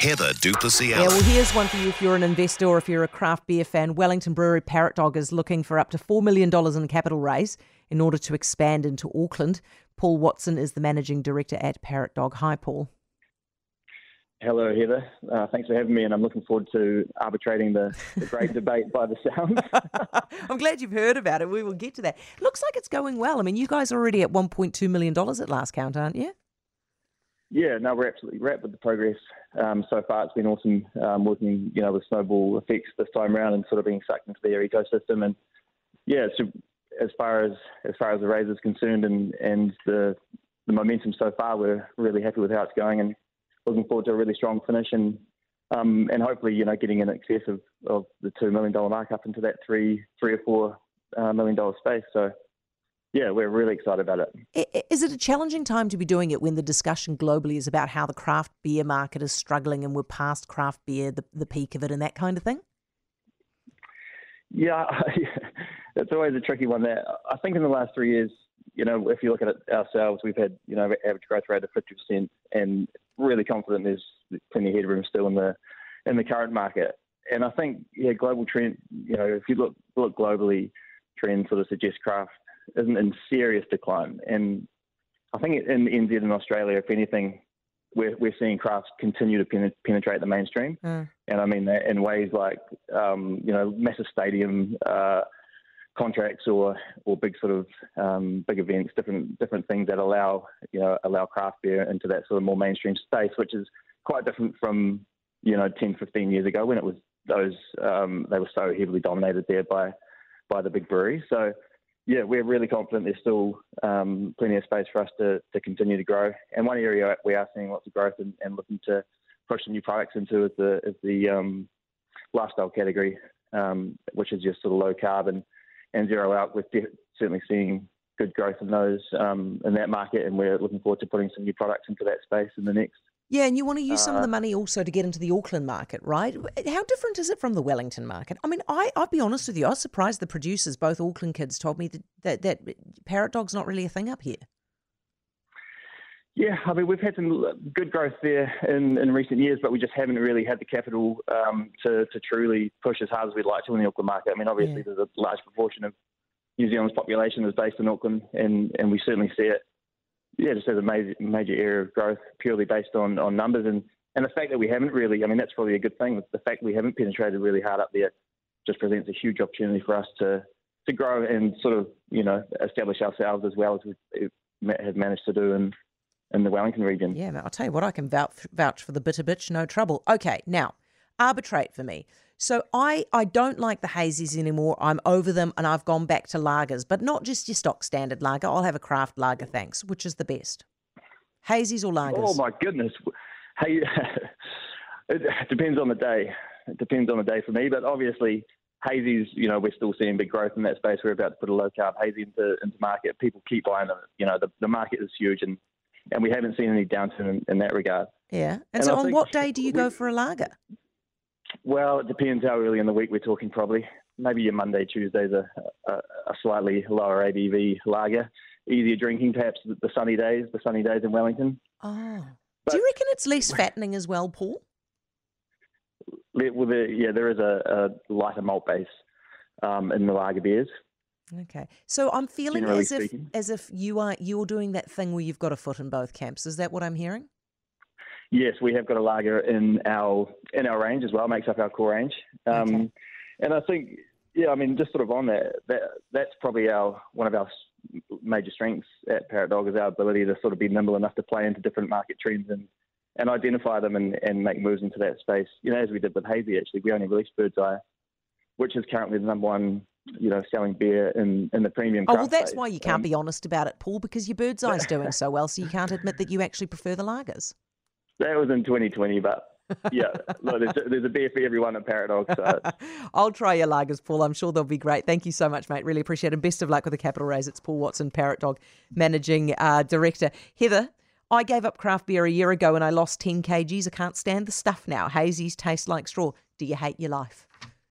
Heather Duplessis Yeah, well, here's one for you if you're an investor or if you're a craft beer fan. Wellington Brewery Parrotdog is looking for up to $4 million in capital raise in order to expand into Auckland. Paul Watson is the managing director at Parrotdog. Hi, Paul. Hello, Heather. Uh, thanks for having me, and I'm looking forward to arbitrating the, the great debate by the sounds. I'm glad you've heard about it. We will get to that. Looks like it's going well. I mean, you guys are already at $1.2 million at last count, aren't you? Yeah, no, we're absolutely wrapped with the progress um, so far. It's been awesome um, working, you know, with Snowball Effects this time around and sort of being sucked into their ecosystem. And yeah, so as far as as far as the raise is concerned and and the the momentum so far, we're really happy with how it's going and looking forward to a really strong finish and um, and hopefully, you know, getting in excess of, of the two million dollar mark up into that three three or four uh, million dollar space. So yeah, we're really excited about it. Is it a challenging time to be doing it when the discussion globally is about how the craft beer market is struggling and we're past craft beer, the, the peak of it, and that kind of thing? Yeah, it's always a tricky one. There, I think in the last three years, you know, if you look at it ourselves, we've had you know average growth rate of fifty percent, and really confident there's plenty of headroom still in the in the current market. And I think yeah, global trend. You know, if you look look globally, trends sort of suggest craft isn't in serious decline. And I think in NZ and Australia, if anything, we're, we're seeing crafts continue to penetrate the mainstream. Mm. And I mean that in ways like, um, you know, massive stadium uh, contracts or, or big sort of um, big events, different different things that allow, you know, allow craft beer into that sort of more mainstream space, which is quite different from, you know, 10, 15 years ago when it was those, um, they were so heavily dominated there by, by the big breweries. So, yeah, we're really confident there's still um, plenty of space for us to, to continue to grow. And one area we are seeing lots of growth and, and looking to push some new products into is the, is the um, lifestyle category, um, which is just sort of low carb and, zero out. We're certainly seeing good growth in those um, in that market, and we're looking forward to putting some new products into that space in the next yeah, and you want to use some of the uh, money also to get into the Auckland market, right? How different is it from the Wellington market? I mean, I, I'll be honest with you, I was surprised the producers, both Auckland kids, told me that, that, that Parrotdog's not really a thing up here. Yeah, I mean, we've had some good growth there in, in recent years, but we just haven't really had the capital um, to, to truly push as hard as we'd like to in the Auckland market. I mean, obviously, yeah. there's a large proportion of New Zealand's population is based in Auckland, and, and we certainly see it yeah, just as a major major area of growth purely based on, on numbers and, and the fact that we haven't really, I mean, that's probably a good thing. The fact we haven't penetrated really hard up there just presents a huge opportunity for us to, to grow and sort of, you know, establish ourselves as well as we have managed to do in, in the Wellington region. Yeah, I'll tell you what, I can vouch, vouch for the BitterBitch, no trouble. Okay, now, arbitrate for me. So I, I don't like the hazies anymore. I'm over them and I've gone back to lagers, but not just your stock standard lager. I'll have a craft lager, thanks. Which is the best? Hazies or lagers? Oh my goodness. Hey, it depends on the day. It depends on the day for me, but obviously hazies, you know, we're still seeing big growth in that space. We're about to put a low carb hazy into, into market. People keep buying them. You know, the, the market is huge and, and we haven't seen any downturn in, in that regard. Yeah. And, and so I on what day do you go for a lager? Well, it depends how early in the week we're talking. Probably maybe your Monday, Tuesday's a, a, a slightly lower ABV lager, easier drinking. Perhaps the sunny days, the sunny days in Wellington. Oh, but, do you reckon it's less fattening as well, Paul? Well, there, yeah, there is a, a lighter malt base um, in the lager beers. Okay, so I'm feeling as speaking. if as if you are you're doing that thing where you've got a foot in both camps. Is that what I'm hearing? Yes, we have got a lager in our in our range as well. Makes up our core range, um, okay. and I think yeah, I mean just sort of on that that that's probably our one of our major strengths at Parrotdog is our ability to sort of be nimble enough to play into different market trends and and identify them and, and make moves into that space. You know, as we did with Hazy, actually, we only released Bird's Eye, which is currently the number one you know, selling beer in, in the premium. Oh well, that's space. why you can't um, be honest about it, Paul, because your bird's eye's doing so well, so you can't admit that you actually prefer the lagers. That was in 2020, but yeah, look, there's, there's, a beer for everyone at Parrotdog. So. I'll try your lagers, Paul. I'm sure they'll be great. Thank you so much, mate. Really appreciate it. And best of luck with the capital raise. It's Paul Watson, Parrotdog Managing uh, Director. Heather, I gave up craft beer a year ago and I lost 10 kgs. I can't stand the stuff now. Hazies taste like straw. Do you hate your life?